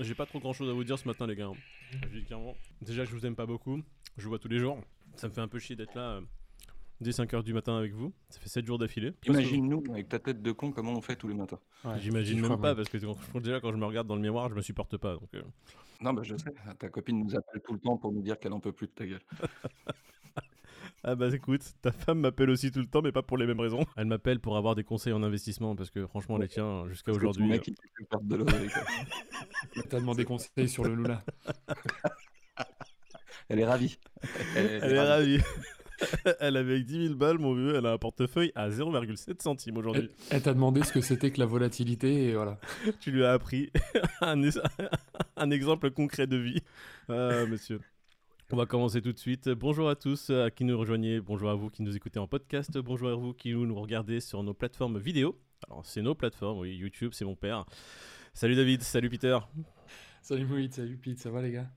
J'ai pas trop grand chose à vous dire ce matin, les gars. Je dis clairement. Déjà, je vous aime pas beaucoup. Je vous vois tous les jours. Ça me fait un peu chier d'être là euh, dès 5h du matin avec vous. Ça fait 7 jours d'affilée. Imagine-nous, avec ta tête de con, comment on fait tous les matins. Ouais, J'imagine même pas, bien. parce que quand- déjà, quand je me regarde dans le miroir, je me supporte pas. Donc, euh, Non, bah je sais, ta copine nous appelle tout le temps pour nous dire qu'elle en peut plus de ta gueule. Ah bah écoute, ta femme m'appelle aussi tout le temps, mais pas pour les mêmes raisons. Elle m'appelle pour avoir des conseils en investissement, parce que franchement, les tiens, jusqu'à aujourd'hui. mec, il perdre de l'oseille. T'as demandé conseil sur le Lula. Elle est ravie. Elle, Elle est ravie. elle avait avec 10 000 balles, mon vieux, elle a un portefeuille à 0,7 centimes aujourd'hui. Elle, elle t'a demandé ce que c'était que la volatilité et voilà. Tu lui as appris un, un exemple concret de vie. Ah, monsieur. On va commencer tout de suite. Bonjour à tous à qui nous rejoignez. Bonjour à vous qui nous écoutez en podcast. Bonjour à vous qui nous regardez sur nos plateformes vidéo. Alors, c'est nos plateformes, oui. YouTube, c'est mon père. Salut David, salut Peter. Salut Moïse, salut Pete, ça va les gars?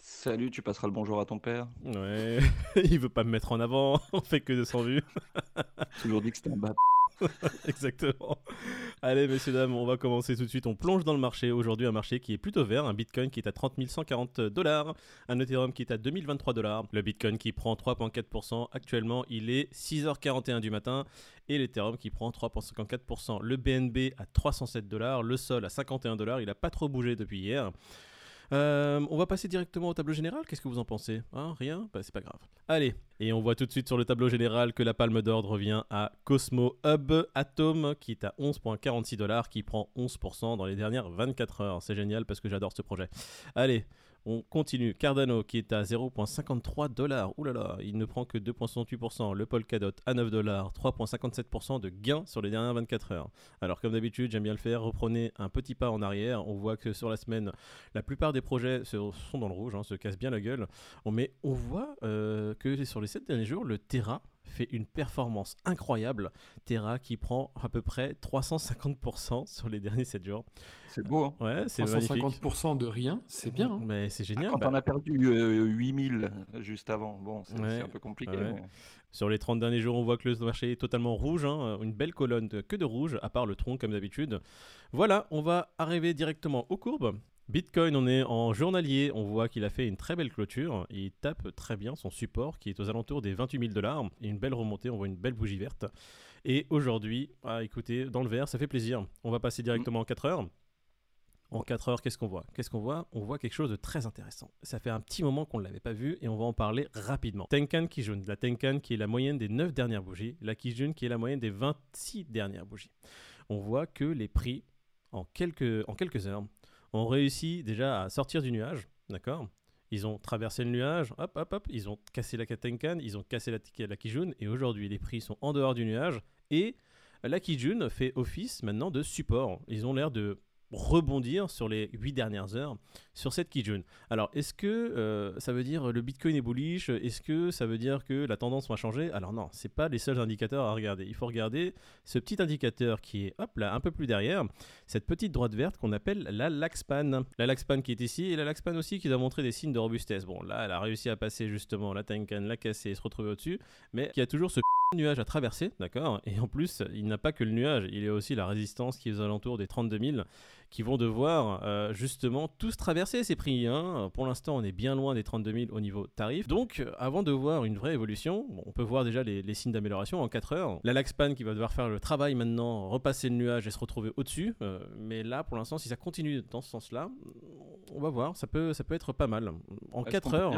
Salut, tu passeras le bonjour à ton père. Ouais, il veut pas me mettre en avant. On fait que 200 vues. Toujours dit que c'était un bat. Exactement. Allez, messieurs, dames, on va commencer tout de suite. On plonge dans le marché. Aujourd'hui, un marché qui est plutôt vert. Un Bitcoin qui est à 30 140 dollars. Un Ethereum qui est à 2023 dollars. Le Bitcoin qui prend 3,4%. Actuellement, il est 6h41 du matin. Et l'Ethereum qui prend 3,54%. Le BNB à 307 dollars. Le Sol à 51 dollars. Il n'a pas trop bougé depuis hier. Euh, on va passer directement au tableau général. Qu'est-ce que vous en pensez Hein? Rien? Bah, C'est pas grave. Allez, et on voit tout de suite sur le tableau général que la palme d'or revient à Cosmo Hub Atom qui est à 11,46 dollars, qui prend 11% dans les dernières 24 heures. C'est génial parce que j'adore ce projet. Allez, on continue. Cardano qui est à 0,53 dollars. Ouh là là, il ne prend que 2,68%. Le Polkadot à 9 dollars, 3,57% de gain sur les dernières 24 heures. Alors comme d'habitude, j'aime bien le faire. Reprenez un petit pas en arrière. On voit que sur la semaine, la plupart des projets sont dans le rouge, hein, se cassent bien la gueule. Mais on voit euh, que sur les 7 derniers jours, le Terra fait une performance incroyable. Terra qui prend à peu près 350% sur les derniers 7 jours. C'est beau, hein Ouais, c'est magnifique. 350% de rien, c'est bien. hein. Mais c'est génial. Quand bah, on a perdu euh, 8000 juste avant, bon, c'est Ouais. un peu compliqué. Ouais. mais- Sur les 30 derniers jours, on voit que le marché est totalement rouge, hein, une belle colonne de- que de rouge, à part le tronc comme d'habitude. Voilà, on va arriver directement aux courbes. Bitcoin, on est en journalier, on voit qu'il a fait une très belle clôture, il tape très bien son support qui est aux alentours des 28 000 dollars, une belle remontée, on voit une belle bougie verte. Et aujourd'hui, ah, écoutez, dans le vert, ça fait plaisir. On va passer directement en 4 heures. En 4 heures, qu'est-ce qu'on voit? Qu'est-ce qu'on voit? On voit quelque chose de très intéressant. Ça fait un petit moment qu'on ne l'avait pas vu et on va en parler rapidement. Tenkan Kijun, la Tenkan qui est la moyenne des 9 dernières bougies, la Kijun qui est la moyenne des 26 dernières bougies. On voit que les prix, en quelques heures, ont réussi déjà à sortir du nuage, d'accord? Ils ont traversé le nuage, hop, hop, hop, ils ont cassé la Tenkan, ils ont cassé la, la Kijun, et aujourd'hui les prix sont en dehors du nuage, et la Kijun fait office maintenant de support. Ils ont l'air de rebondir sur les 8 dernières heures sur cette Kijun. Alors, est-ce que euh, ça veut dire le Bitcoin est bullish? Est-ce que ça veut dire que la tendance va changer? Alors non, c'est pas les seuls indicateurs à regarder. Il faut regarder ce petit indicateur qui est hop là un peu plus derrière, cette petite droite verte qu'on appelle la Laxpan. La Laxpan qui est ici et la Laxpan aussi qui doit montrer des signes de robustesse. Bon, là, elle a réussi à passer justement la Tenkan, la casser et se retrouver au-dessus, mais qui a toujours ce nuage à traverser, d'accord? Et en plus, il n'a pas que le nuage, il y a aussi la résistance qui est aux alentours des 32 000 qui vont devoir euh, justement tous traverser ces prix. hein. Pour l'instant, on est bien loin des 32 000 au niveau tarif. Donc, euh, avant de voir une vraie évolution, bon, on peut voir déjà les, les signes d'amélioration en 4 heures. La Laxpan qui va devoir faire le travail maintenant, repasser le nuage et se retrouver au-dessus. Euh, mais là, pour l'instant, si ça continue dans ce sens-là, on va voir, ça peut, ça peut être pas mal. En Est-ce 4 qu'on peut heures...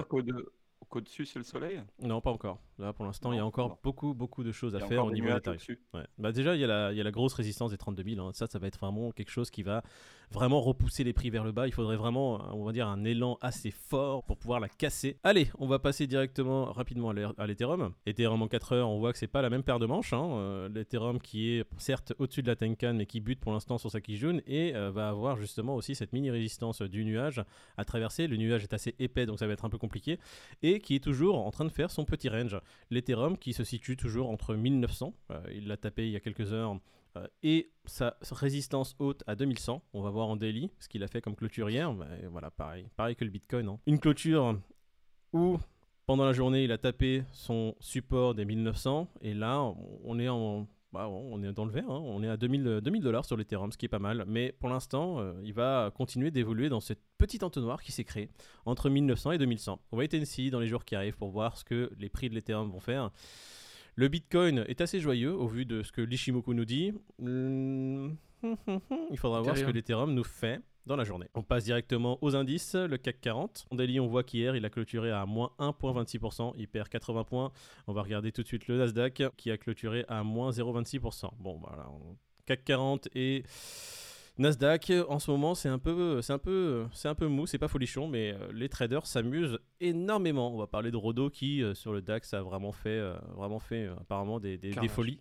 qu'au-dessus, c'est le soleil? Non, pas encore. Là, pour l'instant, il y a encore non. beaucoup, beaucoup de choses à faire au des niveau de la nuages tarif. au-dessus. Ouais. Bah déjà, il y, a la- il y a la grosse résistance des 32 000. hein. Ça, ça va être vraiment quelque chose qui va vraiment repousser les prix vers le bas. Il faudrait vraiment, on va dire, un élan assez fort pour pouvoir la casser. Allez, on va passer directement, rapidement à l'Ethereum. Ethereum en 4 heures, on voit que c'est pas la même paire de manches. hein. Euh, L'Ethereum qui est certes au-dessus de la Tenkan, mais qui bute pour l'instant sur sa Kijun et euh, va avoir justement aussi cette mini résistance du nuage à traverser. Le nuage est assez épais, donc ça va être un peu compliqué et qui est toujours en train de faire son petit range. L'Ethereum qui se situe toujours entre 1900, euh, il l'a tapé il y a quelques heures, euh, et sa résistance haute à 2100. On va voir en daily ce qu'il a fait comme clôture hier. Bah, voilà, pareil, pareil que le Bitcoin. hein. Une clôture où pendant la journée il a tapé son support des 1900 et là on est en bah, on est dans le vert, hein. on est à 2000 dollars sur l'Ethereum, ce qui est pas mal. Mais pour l'instant, euh, il va continuer d'évoluer dans cette petite entonnoir qui s'est créée entre 1900 et 2100. On va être ici dans les jours qui arrivent pour voir ce que les prix de l'Ethereum vont faire. Le Bitcoin est assez joyeux au vu de ce que l'Ishimoku nous dit. Hmm, il faudra voir ce que l'Ethereum nous fait dans la journée. On passe directement aux indices, le CAC 40. En daily, on voit qu'hier, il a clôturé à moins 1,26%, il perd 80 points. On va regarder tout de suite le Nasdaq qui a clôturé à moins 0,26%. Bon, voilà, CAC 40 et Nasdaq, en ce moment, c'est un peu, c'est un peu, c'est un peu mou, c'est pas folichon, mais euh, les traders s'amusent énormément. On va parler de Rodo qui, euh, sur le DAX, a vraiment fait, euh, vraiment fait apparemment des, des folies.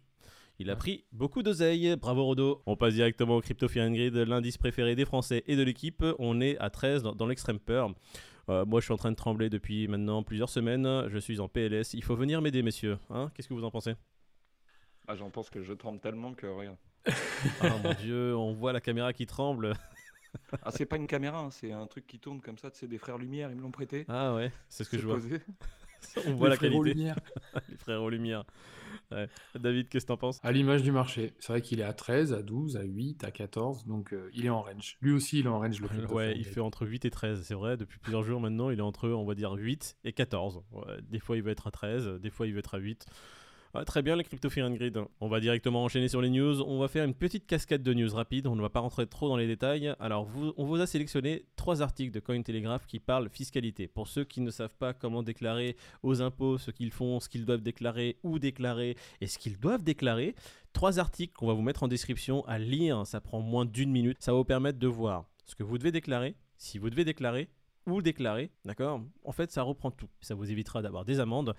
Il a pris beaucoup d'oseille. Bravo Rodo. On passe directement au Crypto Fear Grid, l'indice préféré des Français et de l'équipe. On est à 13 dans, l'extrême peur. Euh, moi, je suis en train de trembler depuis maintenant plusieurs semaines. Je suis en PLS. Il faut venir m'aider, messieurs. Hein Qu'est-ce que vous en pensez? Ah, J'en pense que je tremble tellement que rien. oh mon dieu, on voit la caméra qui tremble. ah, c'est pas une caméra, hein. c'est un truc qui tourne comme ça. C'est des frères Lumière, ils me l'ont prêté. Ah ouais, c'est ce que je vois. on voit la qualité. Les frères aux Lumière. David, qu'est-ce que t'en penses? À l'image du marché, c'est vrai qu'il est à 13, à 12, à 8, à 14, donc euh, il est en range. Lui aussi, il est en range. Le ouais, il fait entre 8 et 13, c'est vrai. Depuis plusieurs jours maintenant, il est entre, on va dire, 8 et 14. des fois, il va être à 13, des fois, il va être à 8. Ah, très bien les Crypto. On va directement enchaîner sur les news. On va faire une petite cascade de news rapide. On ne va pas rentrer trop dans les détails. Alors, on vous a sélectionné trois articles de Cointelegraph qui parlent fiscalité. Pour ceux qui ne savent pas comment déclarer aux impôts ce qu'ils font, ce qu'ils doivent déclarer, où déclarer et ce qu'ils doivent déclarer, trois articles qu'on va vous mettre en description à lire. Ça prend moins d'une minute. Ça va vous permettre de voir ce que vous devez déclarer, si vous devez déclarer, ou déclarer. D'accord? En fait, ça reprend tout. Ça vous évitera d'avoir des amendes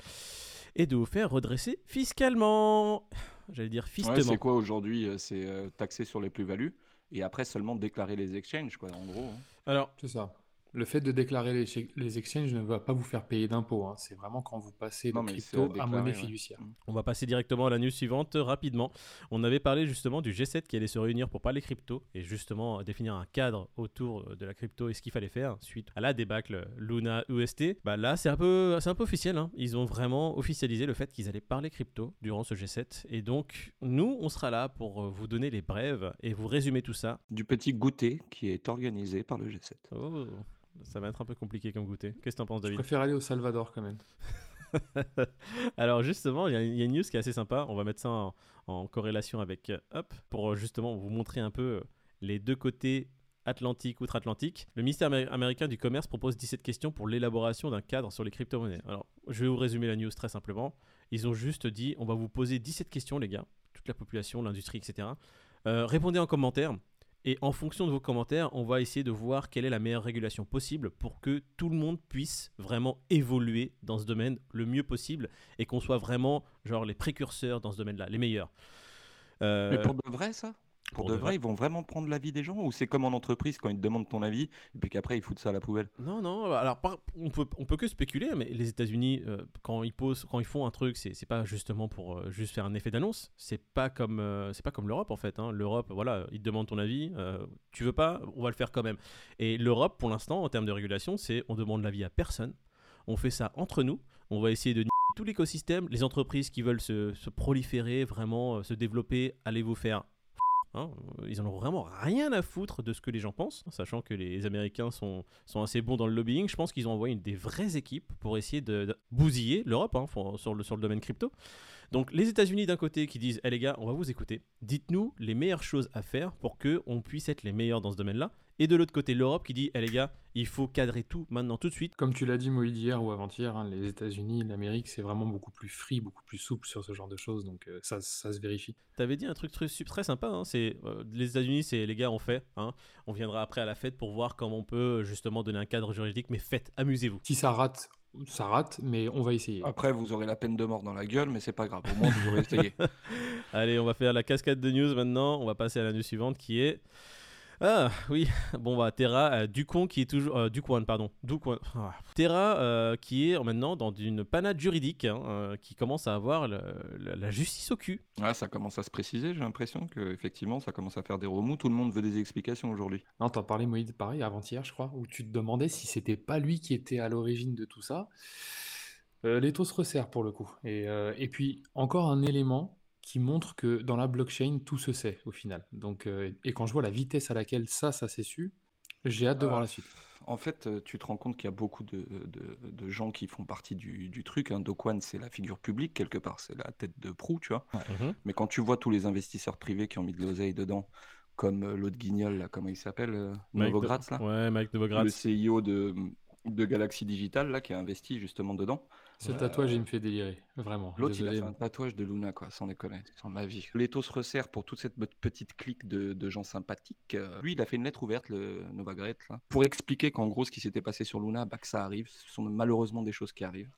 et de vous faire redresser fiscalement. J'allais dire fistement. c'est quoi aujourd'hui euh, C'est euh, taxer sur les plus-values et après seulement déclarer les exchanges, quoi, en gros. Hein? Alors, c'est ça. Le fait de déclarer les, les, exchanges ne va pas vous faire payer d'impôts. Hein. C'est vraiment quand vous passez de crypto à, monnaie fiduciaire. On va passer directement à la news suivante rapidement. On avait parlé justement du G7 qui allait se réunir pour parler crypto et justement définir un cadre autour de la crypto et ce qu'il fallait faire suite à la débâcle Luna UST. Bah là, c'est un peu, c'est un peu officiel. Hein. Ils ont vraiment officialisé le fait qu'ils allaient parler crypto durant ce G7. Et donc, nous, on sera là pour euh, vous donner les brèves et vous résumer tout ça. Du petit goûter qui est organisé par le G7. Oh. Ça va être un peu compliqué comme goûter. Qu'est-ce que t'en penses, David? Je préfère aller au Salvador quand même. Alors justement, il y, a une news qui est assez sympa. On va mettre ça en, corrélation avec euh, Up pour euh, justement vous montrer un peu euh, les deux côtés Atlantique, outre-Atlantique. Le ministère américain du Commerce propose 17 questions pour l'élaboration d'un cadre sur les crypto-monnaies. Alors, je vais vous résumer la news très simplement. Ils ont juste dit on va vous poser 17 questions, les gars, toute la population, l'industrie, etc. répondez en commentaire et en fonction de vos commentaires, on va essayer de voir quelle est la meilleure régulation possible pour que tout le monde puisse vraiment évoluer dans ce domaine le mieux possible et qu'on soit vraiment genre les précurseurs dans ce domaine-là, les meilleurs. Mais pour de vrai, ça? Pour, de, vrai, ils vont vraiment prendre l'avis des gens ou c'est comme en entreprise quand ils te demandent ton avis et puis qu'après ils foutent ça à la poubelle? Non, non, alors on peut, on peut que spéculer, mais les États-Unis, euh, quand ils posent, quand ils font un truc, c'est pas justement pour euh, juste faire un effet d'annonce. C'est pas comme, euh, c'est pas comme l'Europe en fait. Hein. L'Europe, voilà, ils te demandent ton avis. tu veux pas, on va le faire quand même. Et l'Europe, pour l'instant, en termes de régulation, c'est on demande l'avis à personne. On fait ça entre nous. On va essayer de tout l'écosystème. Les entreprises qui veulent se, se proliférer, vraiment se développer, allez vous faire Hein, ils en ont vraiment rien à foutre de ce que les gens pensent, sachant que les Américains sont, sont assez bons dans le lobbying. Je pense qu'ils ont envoyé des vraies équipes pour essayer de, bousiller l'Europe hein, sur, le, sur le domaine crypto. Donc les États-Unis d'un côté qui disent Eh les gars, on va vous écouter. Dites-nous les meilleures choses à faire pour que on puisse être les meilleurs dans ce domaine-là. Et de l'autre côté, l'Europe qui dit Eh les gars, il faut cadrer tout maintenant, tout de suite. Comme tu l'as dit, Moïse, hier ou avant-hier, hein, les États-Unis, l'Amérique, c'est vraiment beaucoup plus free, beaucoup plus souple sur ce genre de choses. Donc euh, ça, ça se vérifie. T'avais dit un truc très, très sympa hein, c'est euh, les États-Unis, c'est les gars, on fait. Hein, on viendra après à la fête pour voir comment on peut justement donner un cadre juridique. Mais faites, amusez-vous. Si ça rate, ça rate, mais on va essayer. Après, vous aurez la peine de mort dans la gueule, mais c'est pas grave. Au moins, vous aurez essayé. Allez, on va faire la cascade de news maintenant. On va passer à la news suivante qui est ah oui, bon bah Terra, euh, Ducon qui est toujours, euh, Duquan pardon, Duquan, ah. Terra euh, qui est maintenant dans une panade juridique, hein, euh, qui commence à avoir la justice au cul. Ouais, ça commence à se préciser, j'ai l'impression que effectivement ça commence à faire des remous, tout le monde veut des explications aujourd'hui. Non, t'en parlais Moïse pareil avant-hier je crois, où tu te demandais si c'était pas lui qui était à l'origine de tout ça. les taux se resserrent pour le coup. Et, et puis encore un élément qui montre que dans la blockchain, tout se sait au final. Donc, euh, et quand je vois la vitesse à laquelle ça, ça s'est su, j'ai hâte de voir la suite. En fait, tu te rends compte qu'il y a beaucoup de, de, gens qui font partie du, du truc. Hein. Dokwan, c'est la figure publique quelque part, c'est la tête de proue, tu vois. Mhm. Mais quand tu vois tous les investisseurs privés qui ont mis de l'oseille dedans, comme l'autre guignol, là, comment il s'appelle Novogratz, là? Ouais, Mike Novogratz. Le CEO de, de Galaxy Digital, là, qui a investi justement dedans. Ce tatouage, il me fait délirer, vraiment. L'autre, il a fait un tatouage de Luna, quoi, sans déconner, sans ma vie. L'étau se resserre pour toute cette petite clique de, gens sympathiques. Euh, lui, il a fait une lettre ouverte, le Nova là, pour expliquer qu'en gros, ce qui s'était passé sur Luna, bah, que ça arrive. Ce sont malheureusement des choses qui arrivent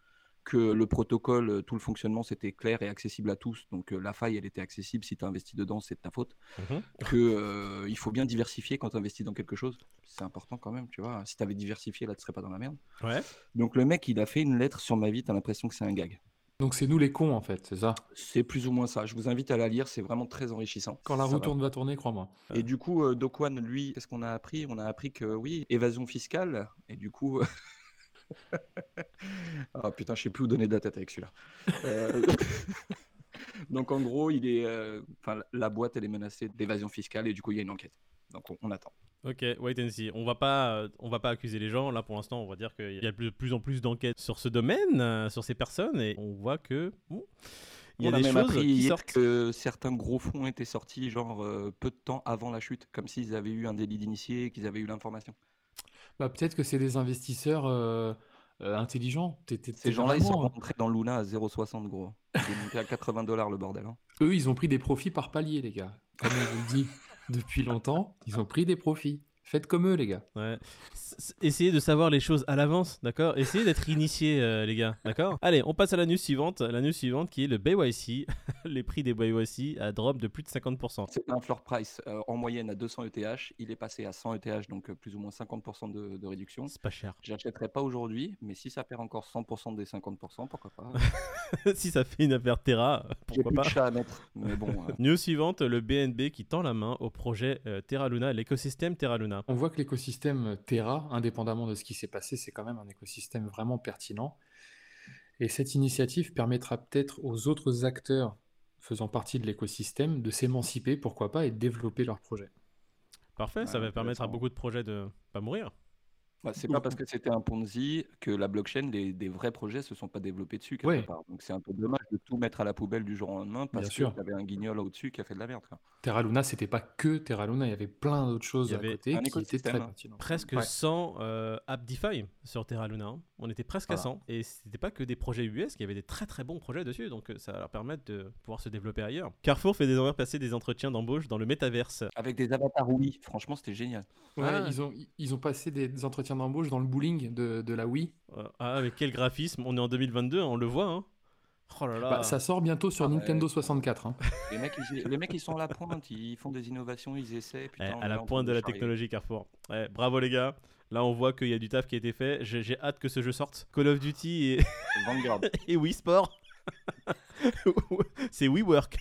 que le protocole, euh, tout le fonctionnement, c'était clair et accessible à tous. Donc euh, la faille, elle était accessible. Si tu as investi dedans, c'est de ta faute. Mhm. Que euh, il faut bien diversifier quand tu investis dans quelque chose. C'est important quand même, tu vois. Si tu avais diversifié, là, tu serais pas dans la merde. Ouais. Donc le mec, il a fait une lettre sur ma vie. Tu as l'impression que c'est un gag. Donc c'est nous les cons en fait, c'est ça? C'est plus ou moins ça. Je vous invite à la lire, c'est vraiment très enrichissant. Quand la roue tourne, va tourner, crois-moi. Et du coup, Dokwan, lui, qu'est-ce qu'on a appris? On a appris que oui, évasion fiscale. Et du coup, Ah putain, je sais plus où donner de la tête avec celui-là. Euh, donc en gros, il est, euh, enfin, la boîte elle est menacée d'évasion fiscale et du coup il y a une enquête. Donc on, attend. Ok, wait and see. On va pas, on va pas accuser les gens. Là pour l'instant, on va dire qu'il y a de plus en plus d'enquêtes sur ce domaine, euh, sur ces personnes, et on voit que il y a, des même choses appris qui hier que certains gros fonds étaient sortis genre peu de temps avant la chute, comme s'ils avaient eu un délit d'initié, qu'ils avaient eu l'information. Bah, peut-être que c'est des investisseurs euh, euh, intelligents. Ces gens-là, ils sont rentrés dans Luna à 0,60 gros. Ils sont montés à 80 dollars le bordel. Hein. Eux, ils ont pris des profits par palier, les gars. Comme on vous le dit depuis longtemps, ils ont pris des profits. Faites comme eux, les gars. Ouais. Essayez de savoir les choses à l'avance, d'accord? Essayez d'être initié, euh, les gars, d'accord? Allez, on passe à la news suivante. La news suivante qui est le BYC. les prix des BYC a drop de plus de 50%. C'est un floor price euh, en moyenne à 200 ETH. Il est passé à 100 ETH, donc euh, plus ou moins 50% de, réduction. C'est pas cher. J'achèterai pas aujourd'hui, mais si ça perd encore 100% des 50%, pourquoi pas? Si ça fait une affaire Terra, pourquoi pas J'ai plus de à mettre, mais bon. news suivante, le BNB qui tend la main au projet Terra Luna, l'écosystème Terra Luna. On voit que l'écosystème Terra, indépendamment de ce qui s'est passé, c'est quand même un écosystème vraiment pertinent. Et cette initiative permettra peut-être aux autres acteurs faisant partie de l'écosystème de s'émanciper, pourquoi pas, et de développer leurs projets. Parfait, ça va permettre à beaucoup de projets de pas mourir. Bah, c'est pas parce que c'était un Ponzi que la blockchain, les, des vrais projets se sont pas développés dessus. Donc c'est un peu dommage de tout mettre à la poubelle du jour au lendemain parce qu'il y avait un guignol au-dessus qui a fait de la merde. Quoi. Terra Luna, c'était pas que Terra Luna, il y avait plein d'autres choses à côté qui étaient très Presque 100 euh, apps DeFi sur Terra Luna. Hein. On était presque à 100. Et c'était pas que des projets US, il y avait des très très bons projets dessus. Donc euh, ça va leur permettre de pouvoir se développer ailleurs. Carrefour fait désormais passer des entretiens d'embauche dans le métaverse. Avec des avatars oui, franchement c'était génial. Ouais, ah. ils, ont, ils ont passé des entretiens d'embauche dans le bowling de, la Wii. Ah, avec quel graphisme On est en 2022, on le voit. Hein. Oh là là. Bah, ça sort bientôt sur ah, Nintendo 64. Hein. Les, mecs, ils, les mecs, ils sont à la pointe, ils font des innovations, ils essaient. Eh, à la pointe de la technologie, Carrefour. bravo les gars. Là, on voit qu'il y a du taf qui a été fait. J'ai hâte que ce jeu sorte. Call of Duty et, Vanguard. et Wii Sport. C'est WeWork.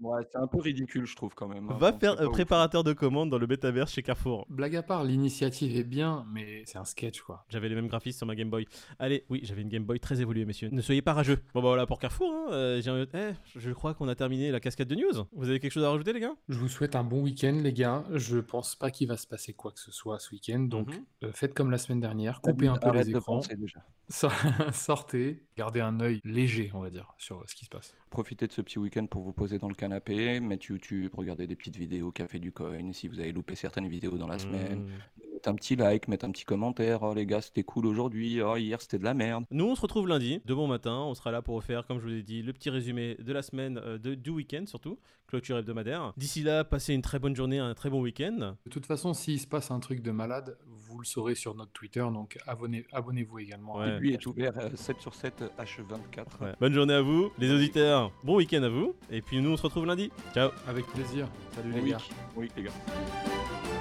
Ouais, c'est un peu ridicule, je trouve, quand même. Hein. Va faire un préparateur de commandes dans le Metaverse chez Carrefour. Blague à part, l'initiative est bien, mais c'est un sketch, quoi. J'avais les mêmes graphismes sur ma Game Boy. Allez, oui, j'avais une Game Boy très évoluée, messieurs. Ne soyez pas rageux. Bon, bah voilà pour Carrefour. Hein. Euh, eh, je crois qu'on a terminé la cascade de news. Vous avez quelque chose à rajouter, les gars? Je vous souhaite un bon week-end, les gars. Je pense pas qu'il va se passer quoi que ce soit ce week-end. Donc, mhm. euh, faites comme la semaine dernière. Coupez un peu les écrans. Déjà. Sortez. Gardez un œil léger, on va dire, sur ce qui se passe. Profitez de ce petit week-end pour vous poser dans le canapé, mettre YouTube, regarder des petites vidéos Café du Coin, si vous avez loupé certaines vidéos dans la semaine. Mmh. Mettre un petit like, mettre un petit commentaire. Oh les gars, c'était cool aujourd'hui. Oh, hier, c'était de la merde. Nous, on se retrouve lundi, de bon matin. On sera là pour faire, comme je vous l'ai dit, le petit résumé de la semaine, euh, de, du week-end surtout, clôture hebdomadaire. D'ici là, passez une très bonne journée, un très bon week-end. De toute façon, s'il se passe un truc de malade, vous le saurez sur notre Twitter. Donc abonnez, abonnez-vous également. Et lui est ouvert 7 euh, sur 7 H24. Bonne journée à vous, les auditeurs. Bon week-end à vous. Et puis nous, on se retrouve lundi. Ciao. Avec plaisir. Salut les gars. Oui, les gars.